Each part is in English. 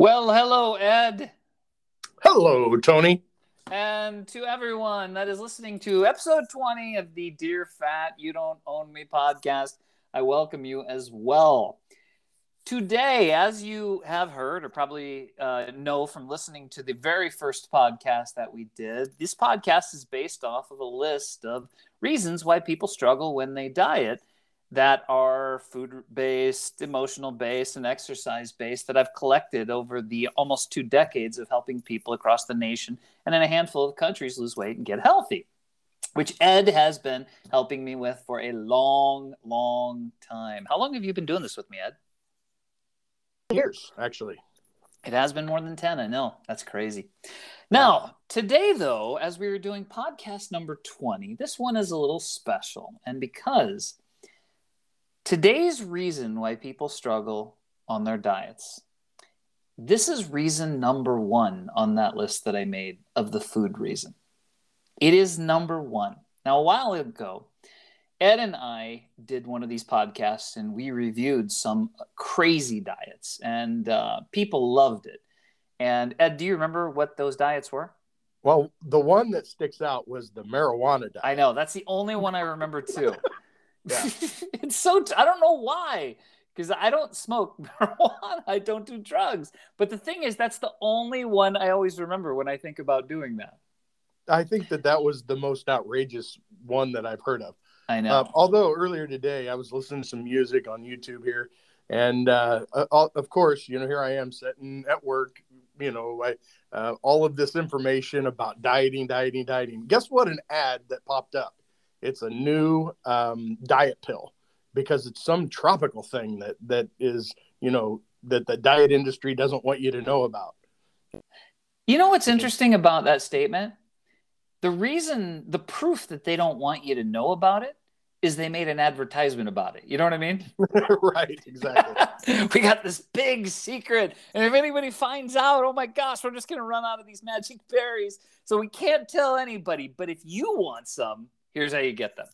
Well, hello, Ed. Hello, Tony. And to everyone that is listening to episode 20 of the Dear Fat You Don't Own Me podcast, I welcome you as well. Today, as you have heard or probably uh, know from listening to the very first podcast that we did, this podcast is based off of a list of reasons why people struggle when they diet that are food based, emotional based, and exercise based that I've collected over the almost two decades of helping people across the nation and in a handful of countries lose weight and get healthy, which Ed has been helping me with for a long, long time. How long have you been doing this with me, Ed? Years, actually. It has been more than 10. I know. That's crazy. Now, today, though, as we were doing podcast number 20, this one is a little special. And because Today's reason why people struggle on their diets. This is reason number one on that list that I made of the food reason. It is number one. Now, a while ago, Ed and I did one of these podcasts and we reviewed some crazy diets, and uh, people loved it. And Ed, do you remember what those diets were? Well, the one that sticks out was the marijuana diet. I know. That's the only one I remember too. Yeah. it's so I don't know why because I don't smoke marijuana. I don't do drugs. But the thing is, that's the only one I always remember when I think about doing that. I think that that was the most outrageous one that I've heard of. I know. Uh, although earlier today I was listening to some music on YouTube here, and uh, uh of course, you know, here I am sitting at work. You know, I, uh, all of this information about dieting, dieting, dieting. Guess what? An ad that popped up it's a new um, diet pill because it's some tropical thing that that is you know that the diet industry doesn't want you to know about. You know what's interesting about that statement? The reason, the proof that they don't want you to know about it is they made an advertisement about it. You know what I mean? right, exactly. we got this big secret. And if anybody finds out, oh my gosh, we're just going to run out of these magic berries. So we can't tell anybody. But if you want some, here's how you get them.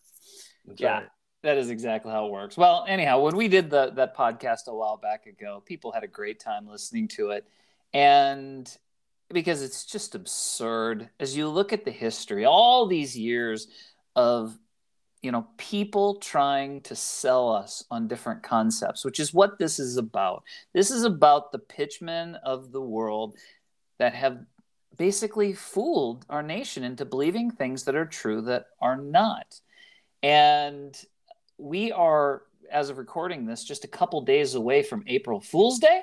That's yeah. Right. That is exactly how it works. Well, anyhow, when we did the that podcast a while back ago, people had a great time listening to it. And because it's just absurd as you look at the history, all these years of you know people trying to sell us on different concepts which is what this is about this is about the pitchmen of the world that have basically fooled our nation into believing things that are true that are not. And we are, as of recording this, just a couple days away from April Fool's Day.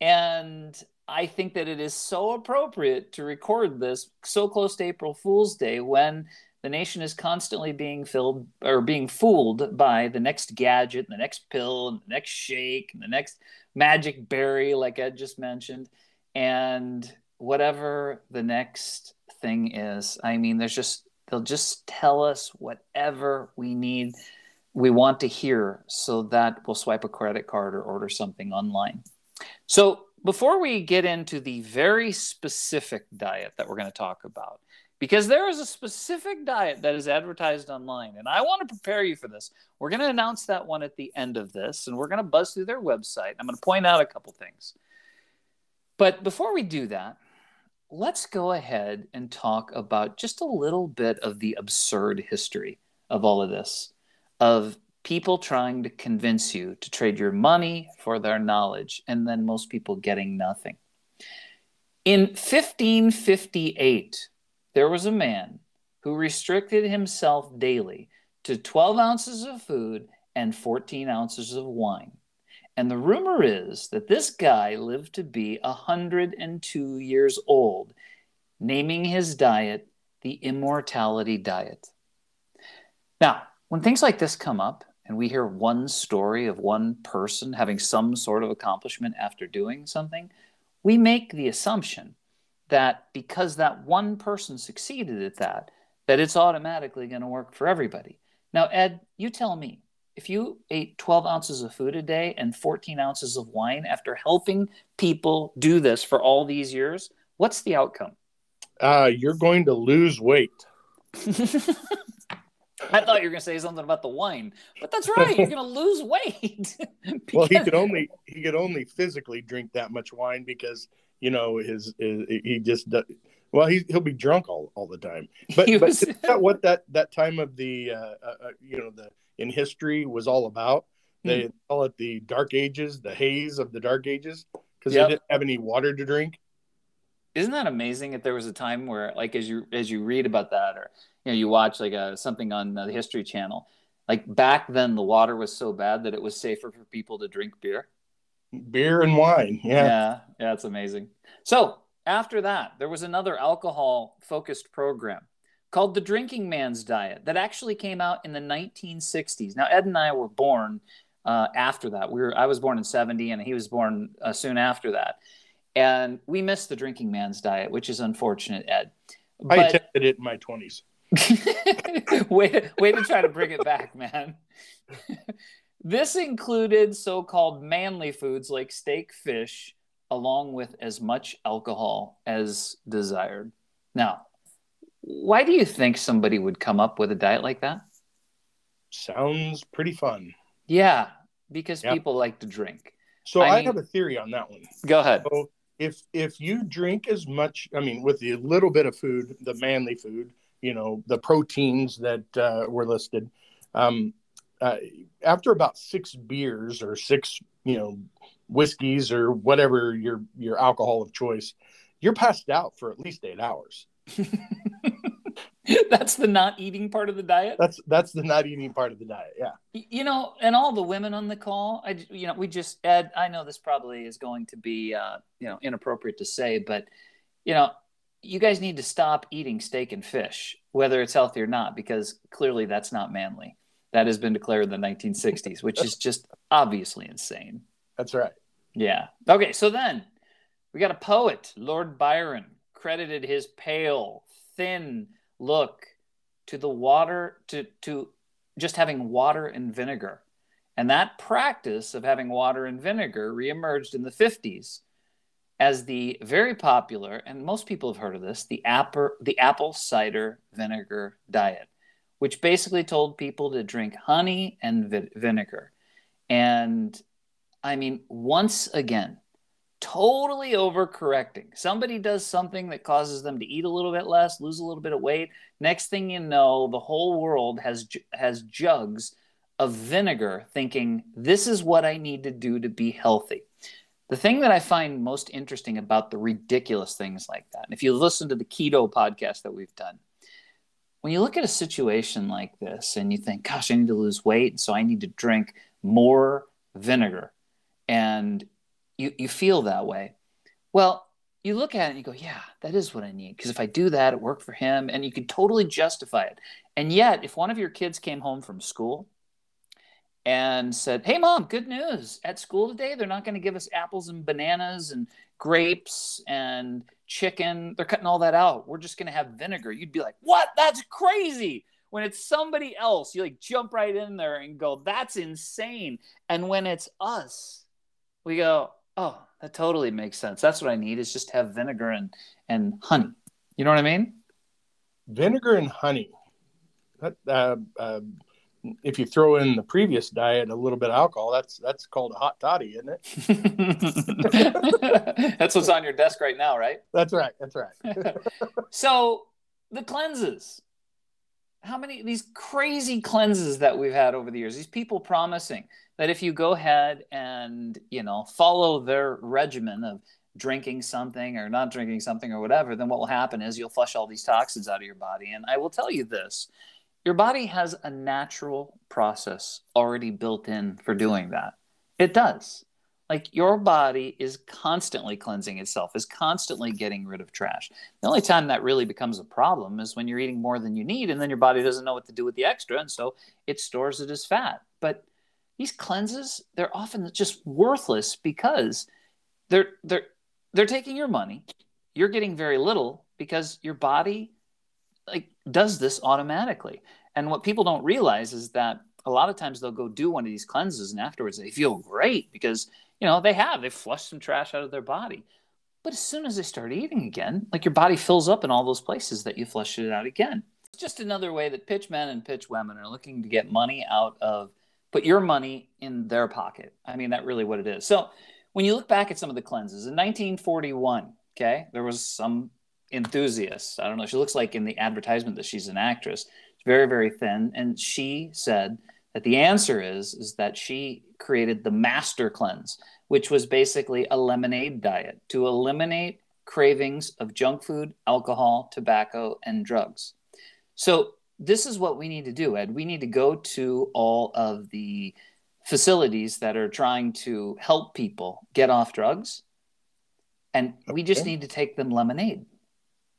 And I think that it is so appropriate to record this so close to April Fool's Day when the nation is constantly being filled or being fooled by the next gadget, the next pill, and the next shake, and the next magic berry, like Ed just mentioned. And whatever the next thing is. I mean, there's just they'll just tell us whatever we need we want to hear so that we'll swipe a credit card or order something online. So, before we get into the very specific diet that we're going to talk about, because there is a specific diet that is advertised online, and I want to prepare you for this. We're going to announce that one at the end of this, and we're going to buzz through their website. I'm going to point out a couple things. But before we do that, let's go ahead and talk about just a little bit of the absurd history of all of this, of people trying to convince you to trade your money for their knowledge, and then most people getting nothing. In 1558, there was a man who restricted himself daily to 12 ounces of food and 14 ounces of wine. And the rumor is that this guy lived to be 102 years old, naming his diet the immortality diet. Now, when things like this come up, and we hear one story of one person having some sort of accomplishment after doing something, we make the assumption that because that one person succeeded at that, that it's automatically going to work for everybody. Now, Ed, you tell me, if you ate 12 ounces of food a day and 14 ounces of wine after helping people do this for all these years, what's the outcome? Uh, you're going to lose weight. I thought you were going to say something about the wine, but that's right. You're going to lose weight. well, he could only he could only physically drink that much wine because you know his, his he just does, well he he'll be drunk all, all the time. But, was... but that what that that time of the uh, uh, uh, you know the in history was all about? They mm. call it the Dark Ages, the haze of the Dark Ages, because yep. they didn't have any water to drink. Isn't that amazing? If there was a time where, like, as you as you read about that, or you know, you watch like a, uh, something on the History Channel, like back then the water was so bad that it was safer for people to drink beer. Beer and wine, yeah, yeah, yeah. It's amazing. So after that, there was another alcohol focused program called the Drinking Man's Diet that actually came out in the 1960s. Now, Ed and I were born uh, after that. We were I was born in 70 and he was born uh, soon after that. And we missed the Drinking Man's Diet, which is unfortunate, Ed. But... I attempted it in my 20s. way, way to try to bring it back, man. this included so called manly foods like steak, fish, along with as much alcohol as desired. Now, why do you think somebody would come up with a diet like that? Sounds pretty fun. Yeah, because yep. people like to drink. So I, I mean, have a theory on that one. Go ahead. So if if you drink as much, I mean, with the little bit of food, the manly food, you know, the proteins that uh, were listed, um, uh, after about six beers or six, you know, whiskeys or whatever your your alcohol of choice, you're passed out for at least eight hours. that's the not eating part of the diet. That's that's the not eating part of the diet. Yeah. You know, and all the women on the call, I you know, we just Ed. I know this probably is going to be uh, you know inappropriate to say, but you know, you guys need to stop eating steak and fish, whether it's healthy or not, because clearly that's not manly. That has been declared in the 1960s, which is just obviously insane. That's right. Yeah. Okay. So then we got a poet, Lord Byron, credited his pale, thin look to the water, to, to just having water and vinegar. And that practice of having water and vinegar reemerged in the 50s as the very popular, and most people have heard of this, the apple, the apple cider vinegar diet, which basically told people to drink honey and vi- vinegar. And I mean, once again, totally overcorrecting. Somebody does something that causes them to eat a little bit less, lose a little bit of weight. Next thing you know, the whole world has has jugs of vinegar thinking this is what I need to do to be healthy. The thing that I find most interesting about the ridiculous things like that, and if you listen to the keto podcast that we've done, when you look at a situation like this and you think, gosh, I need to lose weight, so I need to drink more vinegar. And you, you feel that way. Well, you look at it and you go, yeah, that is what I need. Because if I do that, it worked for him. And you can totally justify it. And yet, if one of your kids came home from school and said, hey, mom, good news. At school today, they're not going to give us apples and bananas and grapes and chicken. They're cutting all that out. We're just going to have vinegar. You'd be like, what? That's crazy. When it's somebody else, you like jump right in there and go, that's insane. And when it's us, we go, oh, that totally makes sense. That's what I need is just have vinegar and, and honey. You know what I mean? Vinegar and honey. That, uh, uh, if you throw in the previous diet a little bit of alcohol, that's that's called a hot toddy, isn't it? that's what's on your desk right now, right? That's right. That's right. so the cleanses. How many these crazy cleanses that we've had over the years? These people promising that if you go ahead and you know follow their regimen of drinking something or not drinking something or whatever then what will happen is you'll flush all these toxins out of your body and i will tell you this your body has a natural process already built in for doing that it does like your body is constantly cleansing itself is constantly getting rid of trash. The only time that really becomes a problem is when you're eating more than you need and then your body doesn't know what to do with the extra and so it stores it as fat. But these cleanses they're often just worthless because they're they're they're taking your money. You're getting very little because your body like does this automatically. And what people don't realize is that a lot of times they'll go do one of these cleanses and afterwards they feel great because you know they have they flushed some trash out of their body but as soon as they start eating again like your body fills up in all those places that you flushed it out again It's just another way that pitch men and pitch women are looking to get money out of put your money in their pocket. I mean, that really what it is. So when you look back at some of the cleanses in 1941, okay, there was some enthusiast. I don't know. She looks like in the advertisement that she's an actress. Very, very thin, and she said that the answer is is that she created the master cleanse, which was basically a lemonade diet to eliminate cravings of junk food, alcohol, tobacco, and drugs. So this is what we need to do, Ed. We need to go to all of the facilities that are trying to help people get off drugs, and we just need to take them lemonade.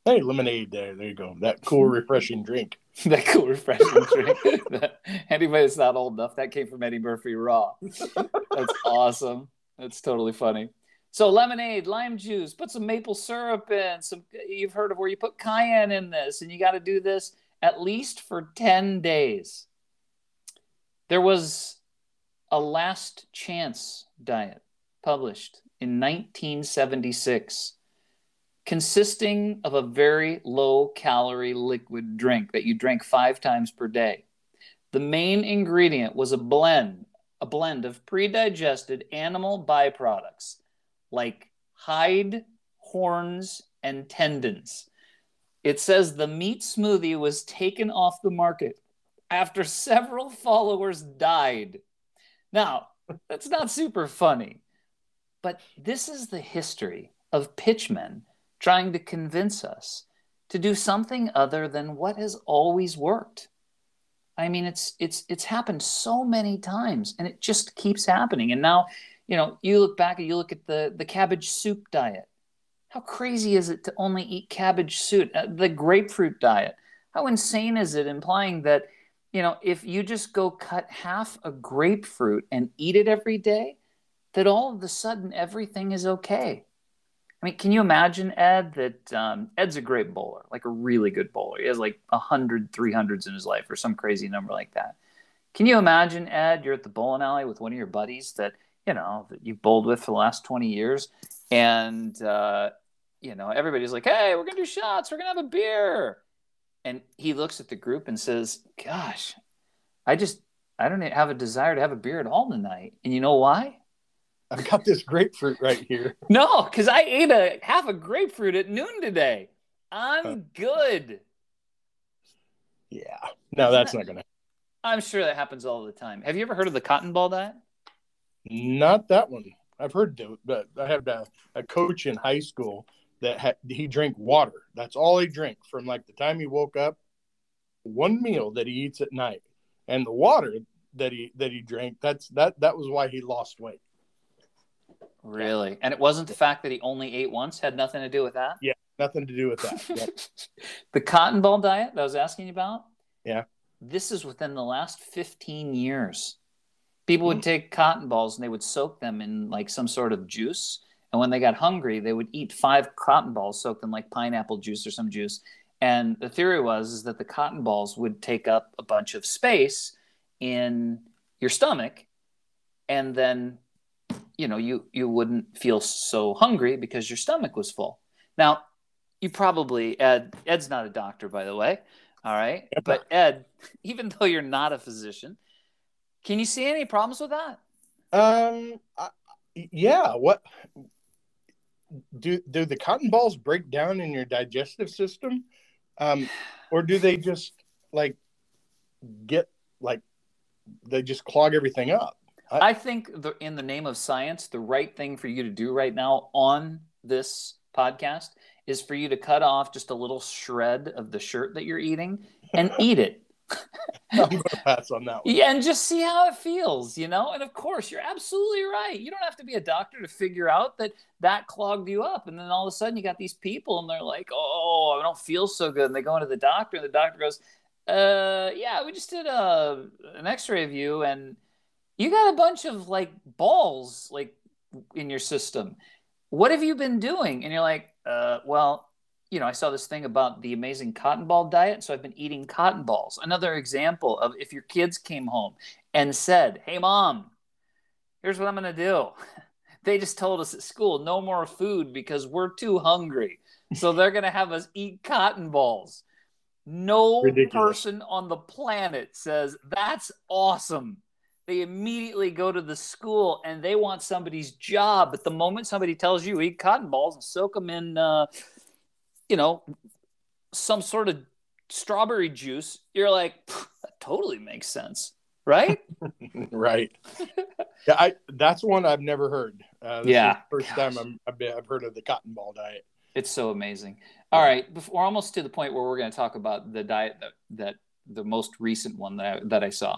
Hey, lemonade there. There you go. That cool, refreshing drink. that cool, refreshing drink. Anybody that's not old enough, that came from Eddie Murphy Raw. That's awesome. That's totally funny. So lemonade, lime juice, put some maple syrup in. Some you've heard of where you put cayenne in this, and you got to do this at least for 10 days. There was a last chance diet published in 1976 consisting of a very low calorie liquid drink that you drank 5 times per day. The main ingredient was a blend, a blend of pre-digested animal byproducts like hide, horns, and tendons it says the meat smoothie was taken off the market after several followers died. Now, that's not super funny, but this is the history of pitchmen trying to convince us to do something other than what has always worked. I mean, it's it's it's happened so many times, and it just keeps happening. And now, you know, you look back and you look at the the cabbage soup diet. How crazy is it to only eat cabbage soup? Uh, the grapefruit diet. How insane is it implying that, you know, if you just go cut half a grapefruit and eat it every day, that all of a sudden everything is okay? I mean, can you imagine, Ed, that um, Ed's a great bowler, like a really good bowler. He has like 100, 300s in his life or some crazy number like that. Can you imagine, Ed, you're at the bowling alley with one of your buddies that, you know, that you've bowled with for the last 20 years and uh, you know everybody's like hey we're gonna do shots we're gonna have a beer and he looks at the group and says gosh i just i don't have a desire to have a beer at all tonight and you know why i've got this grapefruit right here. No because i ate a half a grapefruit at noon today. I'm good. Yeah. No that's not gonna i'm sure that happens all the time. Have you ever heard of the cotton ball diet? Not that one. I've heard, but I had a, a coach in high school that ha- he drank water. That's all he drank from like the time he woke up, one meal that he eats at night, and the water that he that he drank. That's that that was why he lost weight. Really, and it wasn't the fact that he only ate once had nothing to do with that. Yeah, nothing to do with that. The cotton ball diet that I was asking you about. Yeah, this is within the last fifteen years. People would mm-hmm. take cotton balls and they would soak them in like some sort of juice. And when they got hungry, they would eat five cotton balls soaked in like pineapple juice or some juice. And the theory was is that the cotton balls would take up a bunch of space in your stomach, and then you know you you wouldn't feel so hungry because your stomach was full. Now, you probably Ed Ed's not a doctor, by the way. All right, but Ed, even though you're not a physician, can you see any problems with that? Um, I, yeah. What do do the cotton balls break down in your digestive system, um, or do they just like get like they just clog everything up? I, I think the, in the name of science, the right thing for you to do right now on this podcast is for you to cut off just a little shred of the shirt that you're eating and eat it I'm to pass on that one. Yeah, and just see how it feels, you know. And of course, you're absolutely right. You don't have to be a doctor to figure out that that clogged you up. And then all of a sudden, you got these people, and they're like, "Oh, I don't feel so good." And they go into the doctor, and the doctor goes, "Uh, yeah, we just did a uh, an X-ray of you, and you got a bunch of like balls like in your system. What have you been doing?" And you're like, "Uh, well." you know, I saw this thing about the amazing cotton ball diet. So I've been eating cotton balls. Another example of if your kids came home and said, Hey, mom, here's what I'm going to do. They just told us at school, no more food because we're too hungry. So they're going to have us eat cotton balls. No Ridiculous. person on the planet says that's awesome. They immediately go to the school and they want somebody's job. But the moment somebody tells you eat cotton balls and soak them in, uh, you know, some sort of strawberry juice, you're like, that totally makes sense, right? right. yeah, I that's one I've never heard. Uh, this Yeah. first Gosh. time I'm, I've, been, I've heard of the cotton ball diet. It's so amazing. All right, bef- we're almost to the point where we're going to talk about the diet that, that the most recent one that I, that I saw.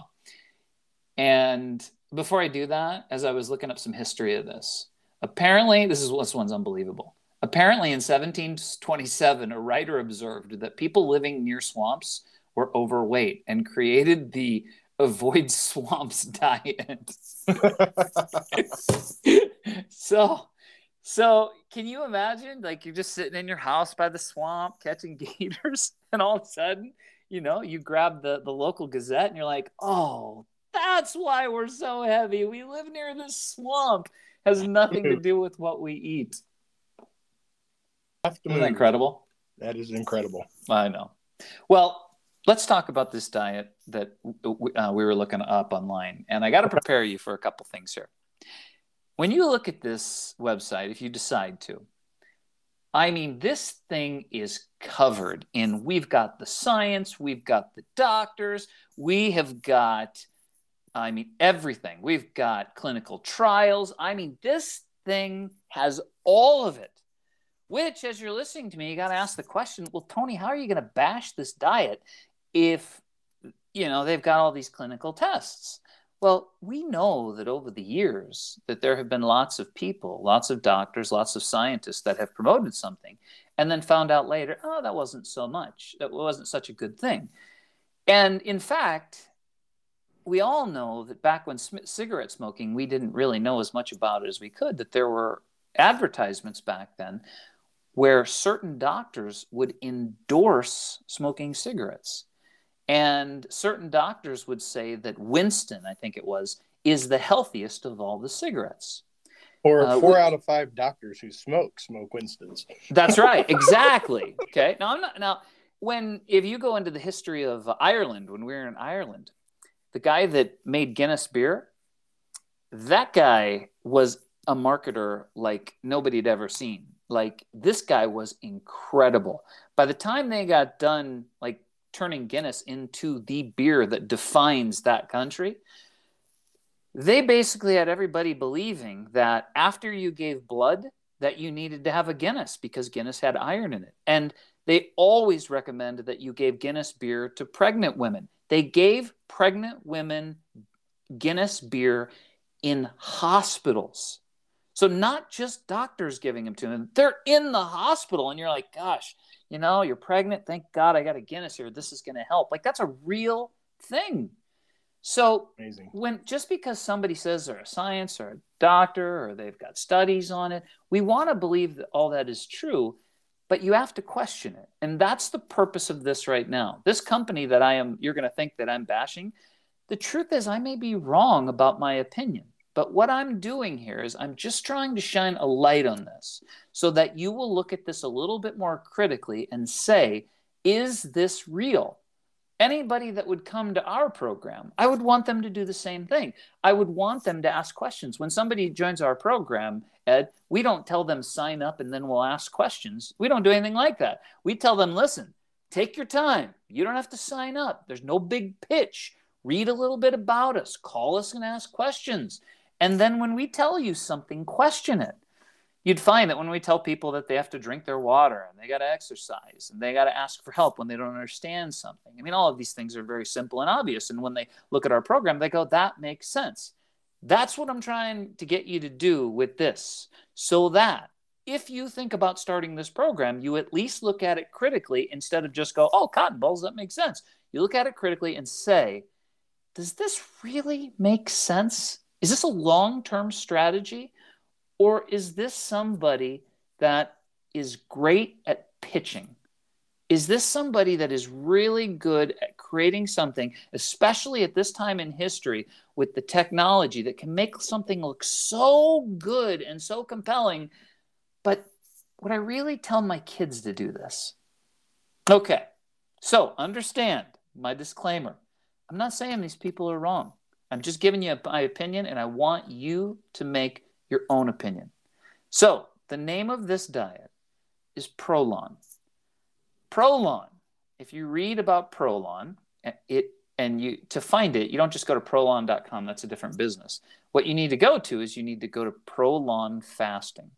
And before I do that, as I was looking up some history of this, apparently this is this one's unbelievable. Apparently, in 1727, a writer observed that people living near swamps were overweight and created the avoid swamps diet. so so can you imagine like you're just sitting in your house by the swamp catching gators and all of a sudden you know you grab the the local gazette and you're like oh that's why we're so heavy. We live near this swamp. Has nothing to do with what we eat. Isn't that incredible? That is incredible. i know. Well let's talk about this diet that uh, we were looking up online and i got to prepare you for a couple things here. When you look at this website if you decide to i mean this thing is covered in we've got the science we've got the doctors we have got i mean everything. We've got clinical trials. I mean this thing has all of it which as you're listening to me you got to ask the question well tony how are you going to bash this diet if you know they've got all these clinical tests? Well we know that over the years that there have been lots of people lots of doctors lots of scientists that have promoted something and then found out later oh that wasn't so much that wasn't such a good thing. And in fact we all know that back when sm- cigarette smoking we didn't really know as much about it as we could that there were advertisements back then where certain doctors would endorse smoking cigarettes and certain doctors would say that Winston, I think it was, is the healthiest of all the cigarettes. Or Uh, four we- out of five doctors who smoke smoke Winston's. That's right, exactly. Okay. Now I'm not now when if you go into the history of Ireland when we were in Ireland, the guy that made Guinness beer, that guy was a marketer like nobody had ever seen. Like this guy was incredible. By the time they got done like turning Guinness into the beer that defines that country, they basically had everybody believing that after you gave blood that you needed to have a Guinness because Guinness had iron in it. And they always recommended that you gave Guinness beer to pregnant women. They gave pregnant women Guinness beer in hospitals. So not just doctors giving them to them. They're in the hospital and you're like, gosh, you know, you're pregnant. Thank God I got a Guinness here. This is going to help. Like that's a real thing. So Amazing. when just because somebody says they're a science or a doctor or they've got studies on it, we want to believe that all that is true, but you have to question it. And that's the purpose of this right now. This company that I am, you're going to think that I'm bashing. The truth is, I may be wrong about my opinion. But what I'm doing here is I'm just trying to shine a light on this so that you will look at this a little bit more critically and say, is this real? Anybody that would come to our program, I would want them to do the same thing. I would want them to ask questions. When somebody joins our program, Ed, we don't tell them sign up and then we'll ask questions. We don't do anything like that. We tell them, listen, take your time. You don't have to sign up. There's no big pitch. Read a little bit about us, call us and ask questions. And then when we tell you something, question it. You'd find that when we tell people that they have to drink their water and they got to exercise and they got to ask for help when they don't understand something. I mean, all of these things are very simple and obvious. And when they look at our program, they go, that makes sense. That's what I'm trying to get you to do with this so that if you think about starting this program, you at least look at it critically instead of just go, oh, cotton balls, that makes sense. You look at it critically and say, does this really make sense? Is this a long term strategy? Or is this somebody that is great at pitching? Is this somebody that is really good at creating something, especially at this time in history with the technology that can make something look so good and so compelling? But would I really tell my kids to do this? Okay, So understand my disclaimer. I'm not saying these people are wrong. I'm just giving you my opinion, and I want you to make your own opinion. So the name of this diet is Prolon. Prolon. If you read about Prolon, it and you to find it, you don't just go to prolon.com. That's a different business. What you need to go to is you need to go to Prolon fasting.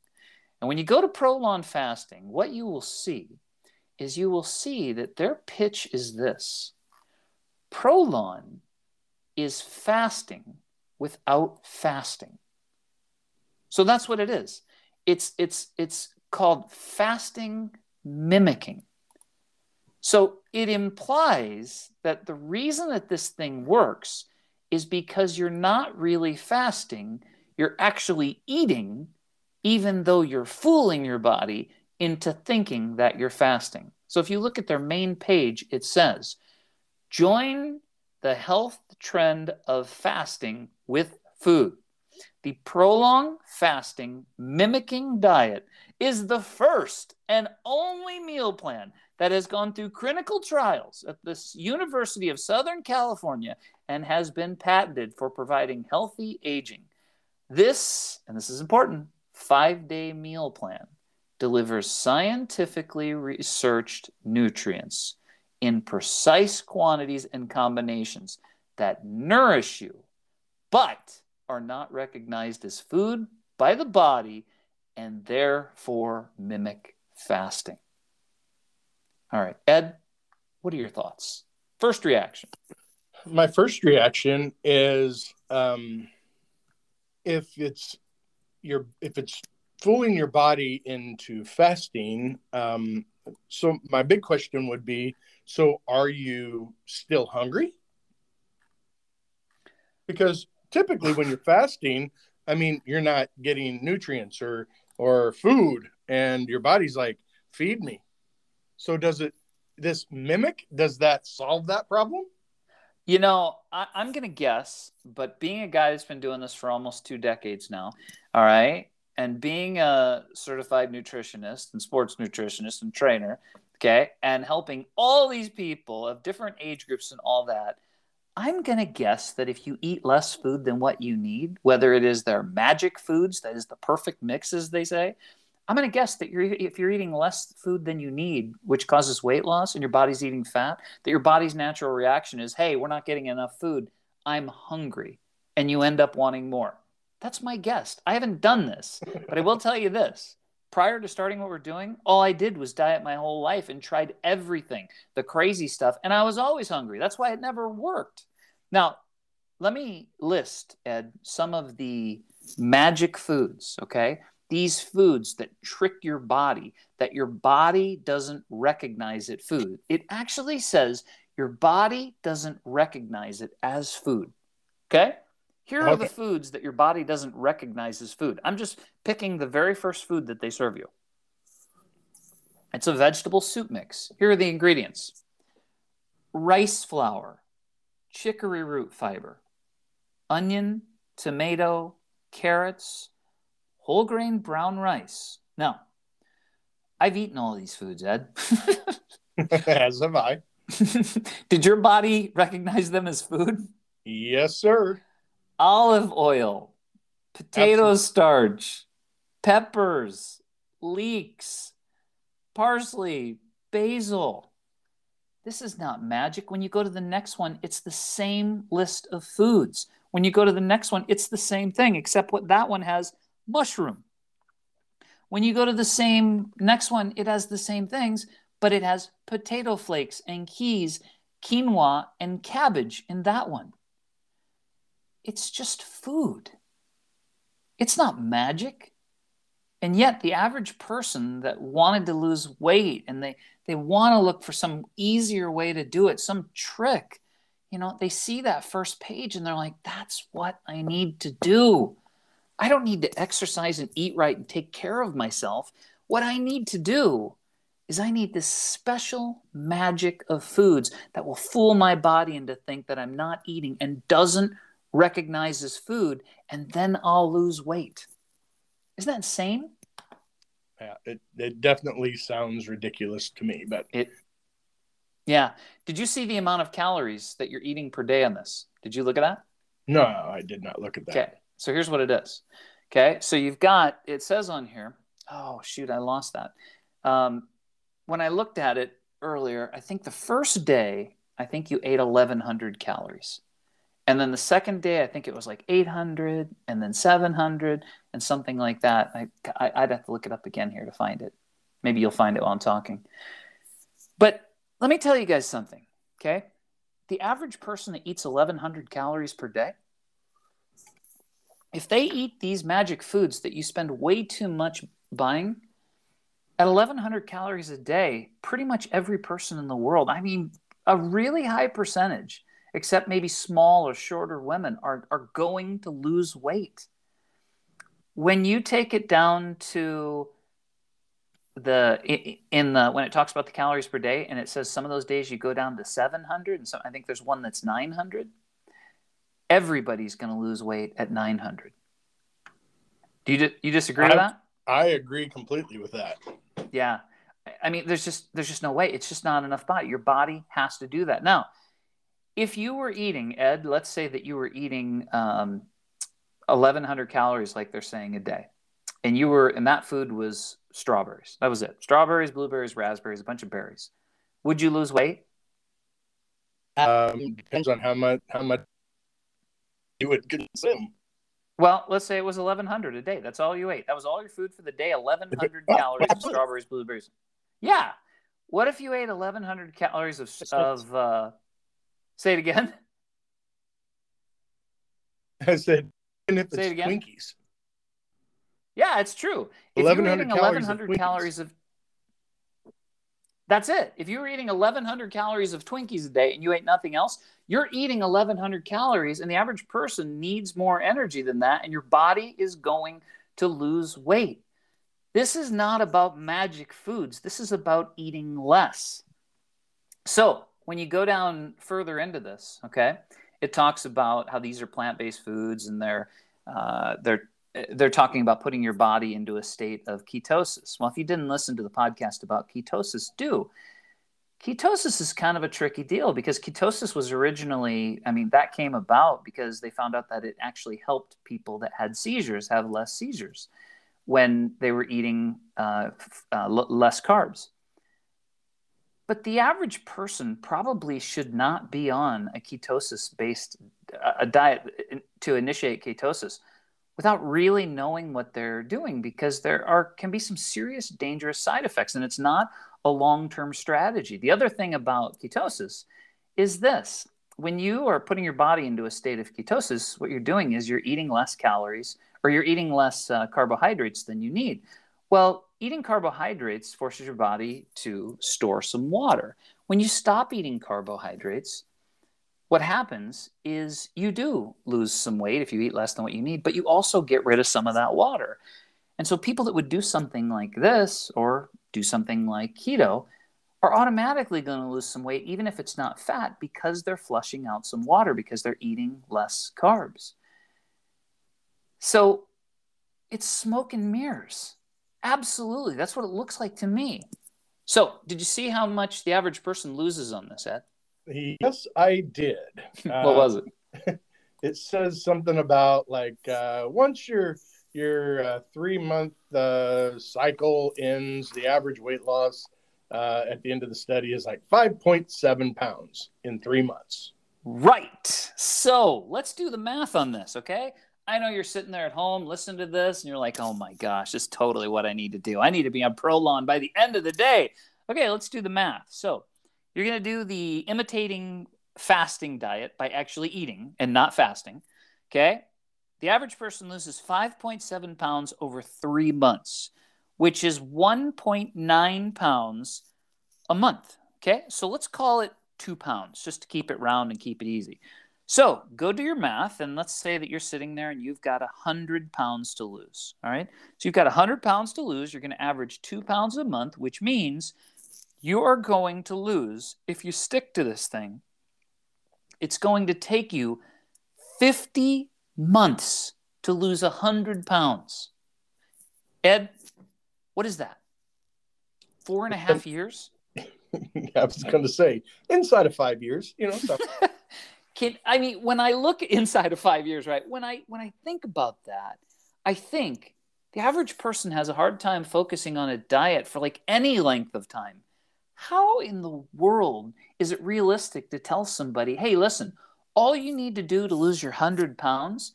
And when you go to Prolon fasting, what you will see is you will see that their pitch is this. Prolon is fasting without fasting. So that's what it is. It's it's it's called fasting mimicking. So it implies that the reason that this thing works is because you're not really fasting, you're actually eating, even though you're fooling your body into thinking that you're fasting. So if you look at their main page, it says, Join the health trend of fasting with food. The Prolon fasting mimicking diet is the first and only meal plan that has gone through clinical trials at the University of Southern California and has been patented for providing healthy aging. This, and this is important, five day meal plan delivers scientifically researched nutrients in precise quantities and combinations that nourish you, but are not recognized as food by the body and therefore mimic fasting. All right, Ed, what are your thoughts? First reaction. My first reaction is um, if it's your if it's fooling your body into fasting. Um, so my big question would be: So are you still hungry? Because typically, when you're fasting, I mean, you're not getting nutrients or or food, and your body's like, "Feed me." So does it this mimic does that solve that problem? You know, I, am to guess, but being a guy that's been doing this for almost two decades now, all right, and being a certified nutritionist and sports nutritionist and trainer, okay, and helping all these people of different age groups and all that, I'm going to guess that if you eat less food than what you need, whether it is their magic foods, that is the perfect mix, as they say, I'm going to guess that you're, if you're eating less food than you need, which causes weight loss and your body's eating fat, that your body's natural reaction is, hey, we're not getting enough food. I'm hungry. And you end up wanting more. That's my guess. I haven't done this, but I will tell you this. Prior to starting what we're doing, all I did was diet my whole life and tried everything, the crazy stuff, and I was always hungry. That's why it never worked. Now, let me list, Ed, some of the magic foods, okay? these foods that trick your body, that your body doesn't recognize it food. It actually says your body doesn't recognize it as food. Okay? Here are okay. the foods that your body doesn't recognize as food. I'm just picking the very first food that they serve you. It's a vegetable soup mix. Here are the ingredients rice flour, chicory root fiber, onion, tomato, carrots, whole grain brown rice. Now, I've eaten all these foods, Ed. as have I. Did your body recognize them as food? Yes, sir. Olive oil, potato Absolutely. starch, peppers, leeks, parsley, basil. This is not magic. When you go to the next one, it's the same list of foods. When you go to the next one, it's the same thing, except what that one has mushroom. When you go to the same next one, it has the same things, but it has potato flakes and keys, quinoa, and cabbage in that one. It's just food. It's not magic. And yet, the average person that wanted to lose weight and they, they want to look for some easier way to do it, some trick, you know, they see that first page and they're like, that's what I need to do. I don't need to exercise and eat right and take care of myself. What I need to do is I need this special magic of foods that will fool my body into think that I'm not eating and doesn't recognize as food, and then I'll lose weight. Isn't that insane? Yeah, it, it definitely sounds ridiculous to me, but it Yeah. Did you see the amount of calories that you're eating per day on this? Did you look at that? No, I did not look at that. Okay. So here's what it is. Okay. So you've got, it says on here, oh, shoot, I lost that. Um, when I looked at it earlier, I think the first day, I think you ate 1,100 calories. And then the second day, I think it was like 800 and then 700 and something like that. I, I, would have to look it up again here to find it. Maybe you'll find it while I'm talking. But let me tell you guys something, okay? The average person that eats 1,100 calories per day, if they eat these magic foods that you spend way too much buying, at 1,100 calories a day, pretty much every person in the world, I mean, a really high percentage, except maybe small or shorter women, are, are going to lose weight. When you take it down to the in the when it talks about the calories per day and it says some of those days you go down to 700 and so i think there's one that's 900 everybody's going to lose weight at 900 do you you disagree I, with that? I agree completely with that. Yeah. I mean there's just there's just no way. It's just not enough body. Your body has to do that. Now if you were eating ed let's say that you were eating um, 1100 calories like they're saying a day and you were and that food was strawberries. That was it. Strawberries blueberries raspberries a bunch of berries. Would you lose weight? Um, depends on how much how much you would consume. Well let's say it was 1100 a day. That's all you ate. That was all your food for the day 1100 calories of strawberries blueberries. Yeah. What if you ate 1100 calories of, of uh, say it again i said and if Say it's it. Twinkies. Yeah, it's true. If you're eating 1,100 calories, calories of that's it. If you were eating 1,100 calories of Twinkies a day and you ate nothing else, you're eating 1,100 calories, and the average person needs more energy than that, and your body is going to lose weight. This is not about magic foods. This is about eating less. So, when you go down further into this, okay, it talks about how these are plant-based foods and they're uh, they're they're talking about putting your body into a state of ketosis. Well, if you didn't listen to the podcast about ketosis, do. Ketosis is kind of a tricky deal because ketosis was originally, I mean, that came about because they found out that it actually helped people that had seizures have less seizures when they were eating uh, uh, less carbs. But the average person probably should not be on a ketosis based a diet to initiate ketosis without really knowing what they're doing because there are can be some serious dangerous side effects and it's not a long-term strategy. The other thing about ketosis is this. When you are putting your body into a state of ketosis, what you're doing is you're eating less calories or you're eating less uh, carbohydrates than you need. Well, eating carbohydrates forces your body to store some water. When you stop eating carbohydrates, what happens is you do lose some weight if you eat less than what you need, but you also get rid of some of that water. And so people that would do something like this or do something like keto are automatically going to lose some weight, even if it's not fat, because they're flushing out some water because they're eating less carbs. So it's smoke and mirrors. Absolutely. That's what it looks like to me. So, did you see how much the average person loses on this, Ed? Yes, I did. what uh, was it? it says something about like uh, once your your uh, three month uh, cycle ends, the average weight loss uh, at the end of the study is like 5.7 pounds in three months. Right. So let's do the math on this, okay? I know you're sitting there at home listening to this and you're like, oh my gosh, this is totally what I need to do. I need to be on Prolon by the end of the day. Okay, let's do the math. So you're going to do the imitating fasting diet by actually eating and not fasting. Okay. The average person loses 5.7 pounds over three months, which is 1.9 pounds a month. Okay. So let's call it two pounds just to keep it round and keep it easy. So go do your math, and let's say that you're sitting there and you've got 100 pounds to lose. All right. So you've got 100 pounds to lose. You're going to average two pounds a month, which means you are going to lose if you stick to this thing. It's going to take you 50 months to lose 100 pounds. Ed, what is that? Four and a half years? I was going to say inside of five years, you know. So. Can I mean when I look inside of five years, right? When I when I think about that, I think the average person has a hard time focusing on a diet for like any length of time. How in the world is it realistic to tell somebody, hey, listen, all you need to do to lose your 100 pounds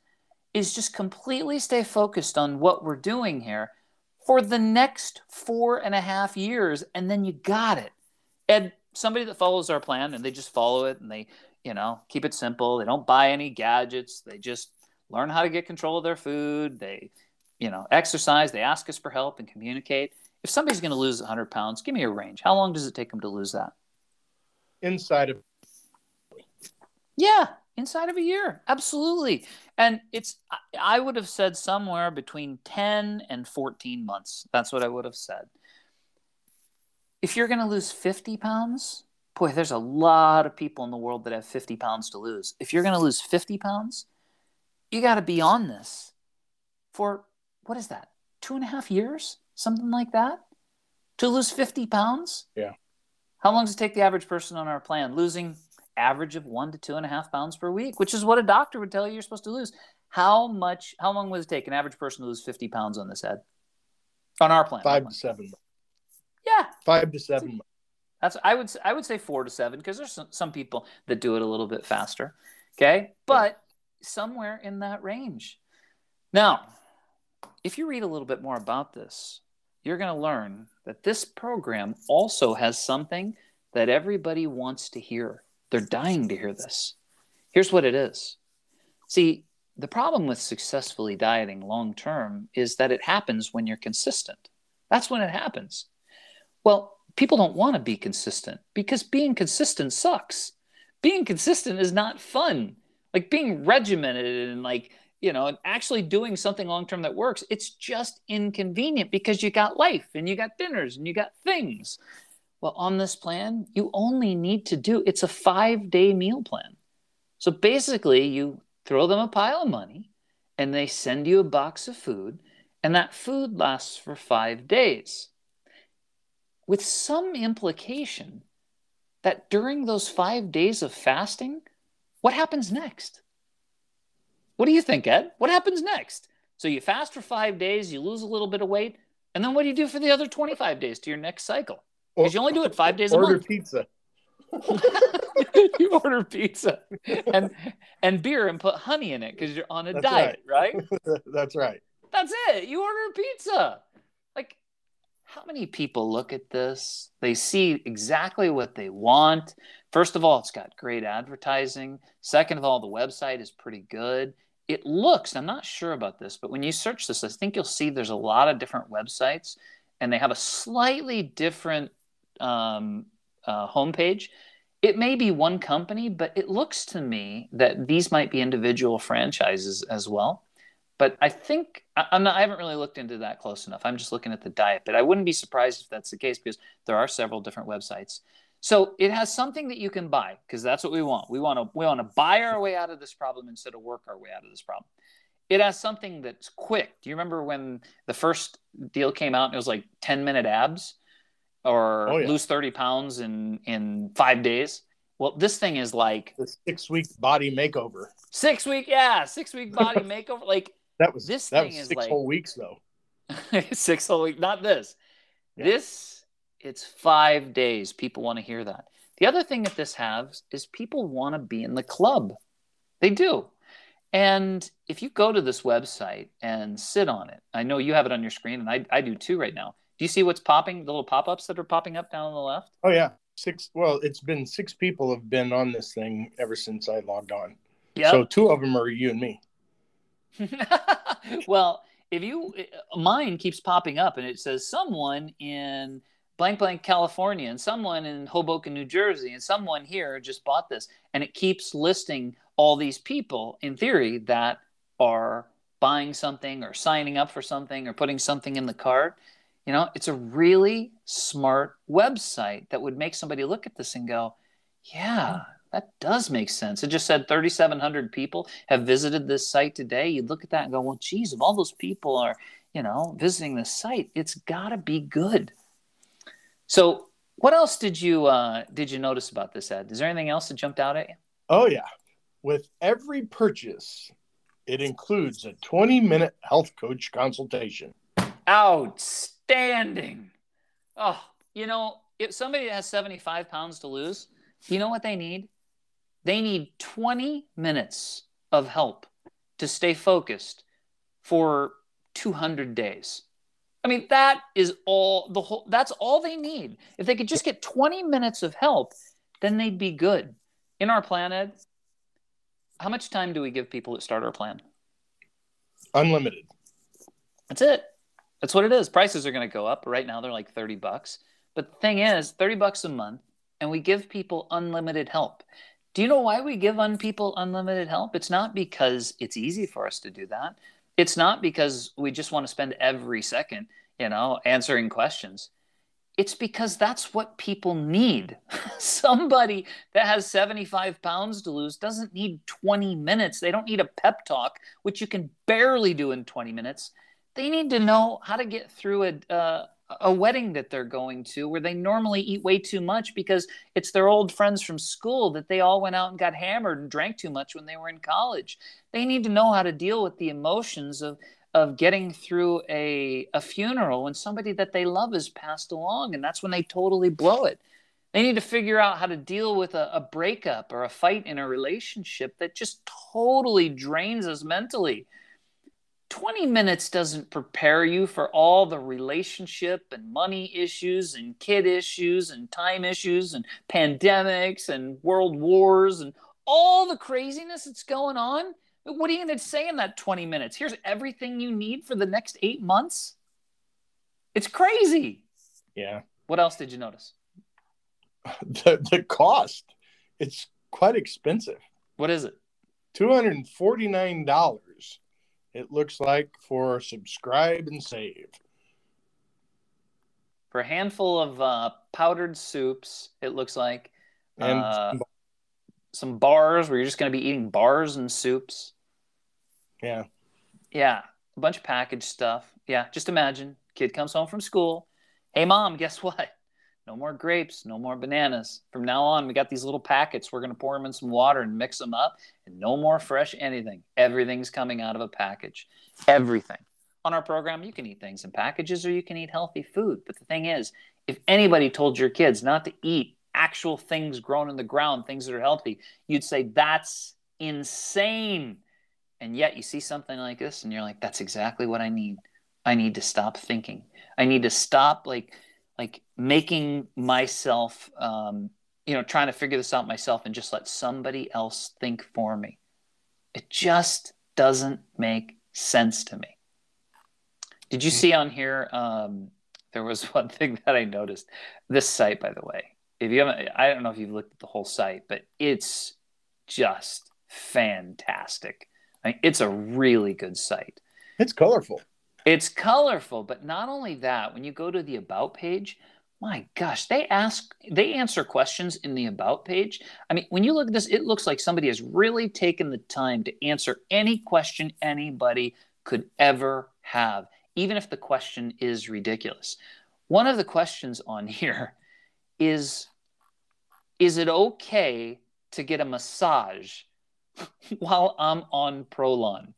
is just completely stay focused on what we're doing here for the next four and a half years, and then you got it. And somebody that follows our plan and they just follow it and they, you know, keep it simple. They don't buy any gadgets. They just learn how to get control of their food. They, you know, exercise. They ask us for help and communicate. If somebody's going to lose 100 pounds, give me a range. How long does it take them to lose that? Inside of. Yeah, inside of a year. Absolutely. And it's, I would have said somewhere between 10 and 14 months. That's what I would have said. If you're going to lose 50 pounds, boy, there's a lot of people in the world that have 50 pounds to lose. If you're going to lose 50 pounds, you got to be on this for what is that? Two and a half years? Something like that? To lose 50 pounds? Yeah. How long does it take the average person on our plan? Losing average of one to two and a half pounds per week, which is what a doctor would tell you you're supposed to lose. How much, how long would it take an average person to lose 50 pounds on this head? On our plan. Five to seven. Yeah. Five to seven. That's, I would, I would say four to seven because there's some, some people that do it a little bit faster. Okay. But yeah. somewhere in that range. Now, if you read a little bit more about this, you're going to learn that this program also has something that everybody wants to hear. They're dying to hear this. Here's what it is. See, the problem with successfully dieting long term is that it happens when you're consistent. That's when it happens. Well, people don't want to be consistent because being consistent sucks. Being consistent is not fun. Like being regimented and like, you know, and actually doing something long term that works, it's just inconvenient because you got life and you got dinners and you got things. Well, on this plan, you only need to do it's a five day meal plan. So basically, you throw them a pile of money and they send you a box of food, and that food lasts for five days. With some implication that during those five days of fasting, what happens next? What do you think, Ed? What happens next? So you fast for five days, you lose a little bit of weight, and then what do you do for the other 25 days to your next cycle? Because you only do it five days a order month. Order pizza. you order pizza and and beer and put honey in it because you're on a That's diet, right. That's right. That's it. You order pizza. How many people look at this? They see exactly what they want. First of all, it's got great advertising. Second of all, the website is pretty good. It looks, I'm not sure about this, but when you search this, I think you'll see there's a lot of different websites and they have a slightly different um, uh, homepage. It may be one company, but it looks to me that these might be individual franchises as well. But I think I'm not. I haven't really looked into that close enough. I'm just looking at the diet, but I wouldn't be surprised if that's the case because there are several different websites. So it has something that you can buy because that's what we want. We want to we want to buy our way out of this problem instead of work our way out of this problem. It has something that's quick. Do you remember when the first deal came out and it was like 10 minute abs? or Oh, yeah. lose 30 pounds in in five days well this thing is like The six week body makeover. six week yeah six week body makeover like That was This that thing was is six like- whole weeks though. six whole week not this Yeah. this it's five days people want to hear that the other thing that this has is people want to be in the club they do and if you go to this website and sit on it i know you have it on your screen and i, I do too right now do you see what's popping the little pop-ups that are popping up down on the left Oh yeah, six. Well, it's been six people have been on this thing ever since I logged on. yeah So two of them are you and me. well, if you uh, mine keeps popping up and it says someone in blank blank California and someone in Hoboken, New Jersey, and someone here just bought this, and it keeps listing all these people in theory that are buying something or signing up for something or putting something in the cart. You know, it's a really smart website that would make somebody look at this and go, yeah, that does make sense. It just said 3,700 people have visited this site today. You'd look at that and go, well, geez, if all those people are, you know, visiting this site, it's got to be good. So What else did you uh, did you notice about this ad? Is there anything else that jumped out at you? Oh yeah. With every purchase, it includes a 20 minute health coach consultation. Outstanding. Oh, you know, if somebody has 75 pounds to lose, you know what they need? They need 20 minutes of help to stay focused for 200 days. I mean, that is all the whole that's all they need. If they could just get 20 minutes of help, then they'd be good. In our plan, Ed, how much time do we give people that start our plan? Unlimited. That's it. That's what it is. Prices are going to go up. Right now they're like 30 bucks. But the thing is, 30 bucks a month and we give people unlimited help. Do you know why we give un people unlimited help? It's not because it's easy for us to do that. It's not because we just want to spend every second, you know, answering questions. It's because that's what people need. Somebody that has 75 pounds to lose doesn't need 20 minutes. They don't need a pep talk, which you can barely do in 20 minutes. They need to know how to get through a, uh, a wedding that they're going to where they normally eat way too much because it's their old friends from school that they all went out and got hammered and drank too much when they were in college. They need to know how to deal with the emotions of of getting through a a funeral when somebody that they love has passed along and that's when they totally blow it. They need to figure out how to deal with a, a breakup or a fight in a relationship that just totally drains us mentally 20 minutes doesn't prepare you for all the relationship and money issues and kid issues and time issues and pandemics and world wars and all the craziness that's going on. What are you going to say in that 20 minutes? Here's everything you need for the next eight months. It's crazy. Yeah. What else did you notice? The, the cost. It's quite expensive. What is it? $249 it looks like for subscribe and save. For a handful of uh, powdered soups, it looks like. And uh, some bars where you're just going to be eating bars and soups. Yeah. Yeah. A bunch of packaged stuff. Yeah. Just imagine kid comes home from school. Hey, mom, guess what? No more grapes, no more bananas. From now on, we got these little packets. We're going to pour them in some water and mix them up, and no more fresh anything. Everything's coming out of a package. Everything. On our program, you can eat things in packages or you can eat healthy food. But the thing is, if anybody told your kids not to eat actual things grown in the ground, things that are healthy, you'd say, that's insane. And yet you see something like this and you're like, that's exactly what I need. I need to stop thinking. I need to stop, like, like making myself um, you know trying to figure this out myself and just let somebody else think for me. It just doesn't make sense to me. Did you see on here um, there was one thing that i noticed? This site by the way. If you haven't i don't know if you've looked at the whole site but it's just fantastic. I mean, it's a really good site. It's colorful it's colorful, but not only that, when you go to the about page, my gosh, they ask, they answer questions in the about page. I mean, when you look at this, it looks like somebody has really taken the time to answer any question anybody could ever have, even if the question is ridiculous. One of the questions on here is Is it okay to get a massage while I'm on Prolon?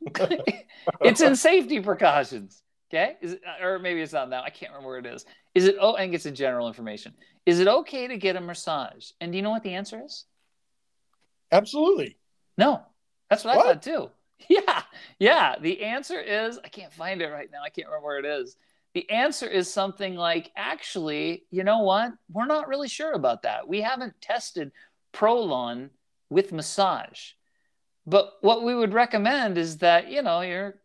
it's in safety precautions. Okay, is it, or maybe it's not that. I can't remember where it is. Is it? Oh, I think it's in general information. Is it okay to get a massage? And do you know what the answer is? Absolutely. No, that's what, what? I thought too. Yeah, yeah. The answer is I can't find it right now. I can't remember where it is. The answer is something like, actually, you know what? We're not really sure about that. We haven't tested Prolon with massage. But what we would recommend is that, you know, you're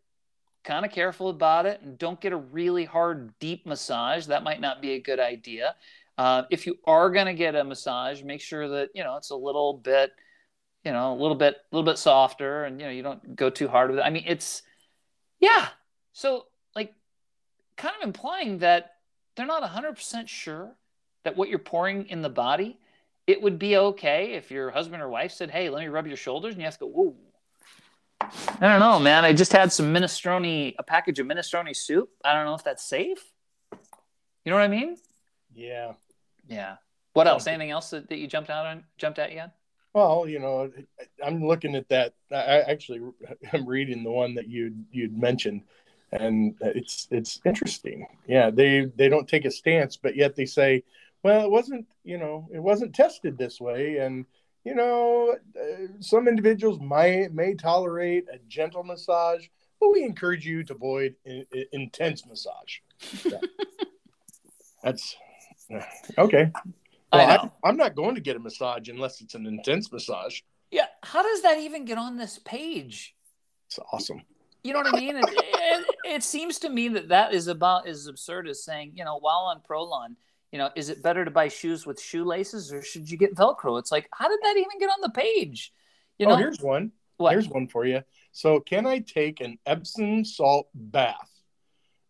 kind of careful about it and don't get a really hard, deep massage. That might not be a good idea. Uh, if you are going to get a massage, make sure that, you know, it's a little bit, you know, a little bit, a little bit softer and, you know, you don't go too hard with it. I mean, it's, yeah. So, like, kind of implying that they're not 100% sure that what you're pouring in the body it would be okay if your husband or wife said, "Hey, let me rub your shoulders," and you have to go, "Whoa." I don't know, man. I just had some minestrone, a package of minestrone soup. I don't know if that's safe. You know what I mean? Yeah. Yeah. What else? Anything else that, that you jumped out on? Jumped at you? Well, you know, I'm looking at that. I actually am reading the one that you you'd mentioned, and it's it's interesting. Yeah, they they don't take a stance, but yet they say, well, it wasn't you know it wasn't tested this way, and you know uh, some individuals might may tolerate a gentle massage, but we encourage you to avoid in, in, intense massage. Yeah. That's okay. Well, I am not going to get a massage unless it's an intense massage. Yeah. How does that even get on this page? It's awesome. You know what I mean? It, it, it, seems to me that that is about as absurd as saying, you know, while on Prolon, you know, is it better to buy shoes with shoelaces or should you get Velcro? It's like, how did that even get on the page? You oh, know, oh, here's one. What? Here's one for you. So, can I take an Epsom salt bath?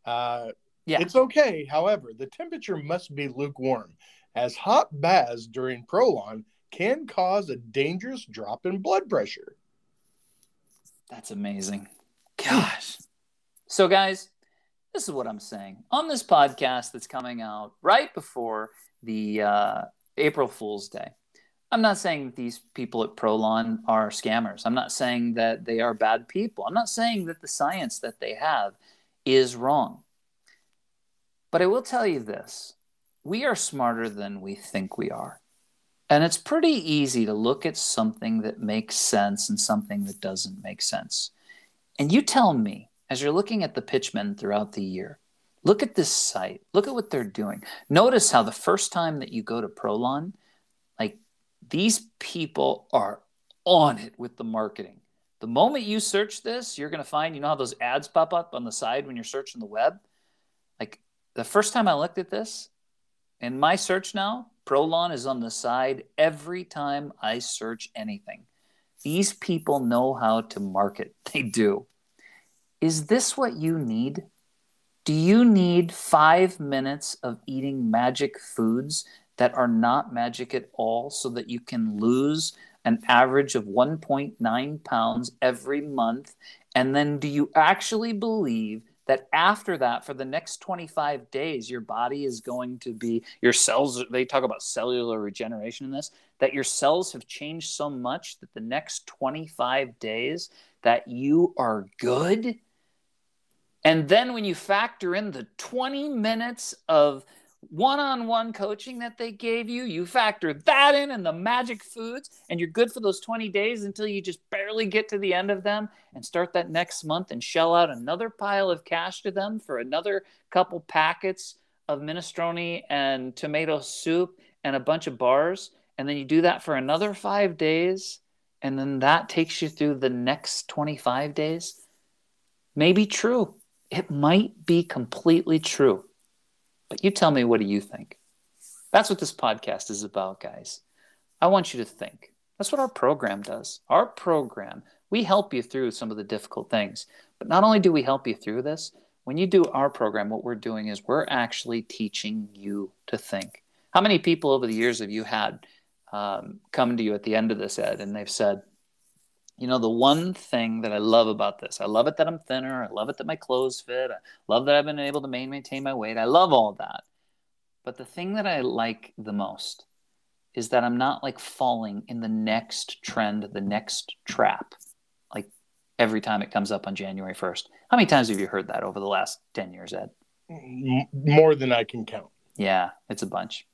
Uh, yeah. It's okay. However, the temperature must be lukewarm as hot baths during Prolon can cause a dangerous drop in blood pressure. That's amazing. Gosh. So, guys, this is what I'm saying. On this podcast that's coming out right before the uh, April Fool's Day, I'm not saying that these people at Prolon are scammers. I'm not saying that they are bad people. I'm not saying that the science that they have is wrong. But I will tell you this we are smarter than we think we are. And it's pretty easy to look at something that makes sense and something that doesn't make sense. And you tell me, as you're looking at the pitchmen throughout the year, look at this site, look at what they're doing. Notice how the first time that you go to Prolon, like these people are on it with the marketing. The moment you search this, you're going to find, you know how those ads pop up on the side when you're searching the web? Like the first time I looked at this, in my search now, Prolon is on the side every time I search anything. These people know how to market. They do. Is this what you need? Do you need five minutes of eating magic foods that are not magic at all so that you can lose an average of 1.9 pounds every month? And then do you actually believe that after that for the next 25 days your body is going to be your cells they talk about cellular regeneration in this that your cells have changed so much that the next 25 days that you are good and then when you factor in the 20 minutes of one-on-one coaching that they gave you you factor that in and the magic foods and you're good for those 20 days until you just barely get to the end of them and start that next month and shell out another pile of cash to them for another couple packets of minestrone and tomato soup and a bunch of bars. And then you do that for another 5 days and then that takes you through the next 25 days. Maybe true it might be completely true but you tell me, what do you think? That's what this podcast is about, guys. I want you to think. That's what our program does. Our program, we help you through some of the difficult things. But not only do we help you through this, when you do our program, what we're doing is we're actually teaching you to think. How many people over the years have you had um, come to you at the end of this, Ed, and they've said, you know, the one thing that I love about this, I love it that I'm thinner. I love it that my clothes fit. I love that I've been able to maintain my weight. I love all that. But the thing that I like the most is that I'm not like falling in the next trend, the next trap, like every time it comes up on January 1st. How many times have you heard that over the last 10 years, Ed? More than I can count. Yeah, it's a bunch.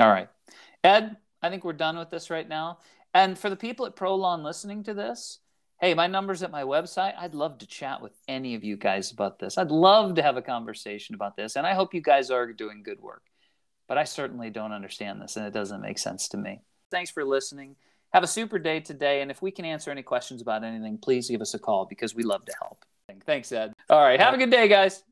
All right. Ed, I think we're done with this right now. And for the people at Prolon listening to this, hey, my number's at my website. I'd love to chat with any of you guys about this. I'd love to have a conversation about this. And I hope you guys are doing good work. But I certainly don't understand this, and it doesn't make sense to me. Thanks for listening. Have a super day today. And if we can answer any questions about anything, please give us a call because we love to help. Thanks, Ed. All right. Have a good day, guys.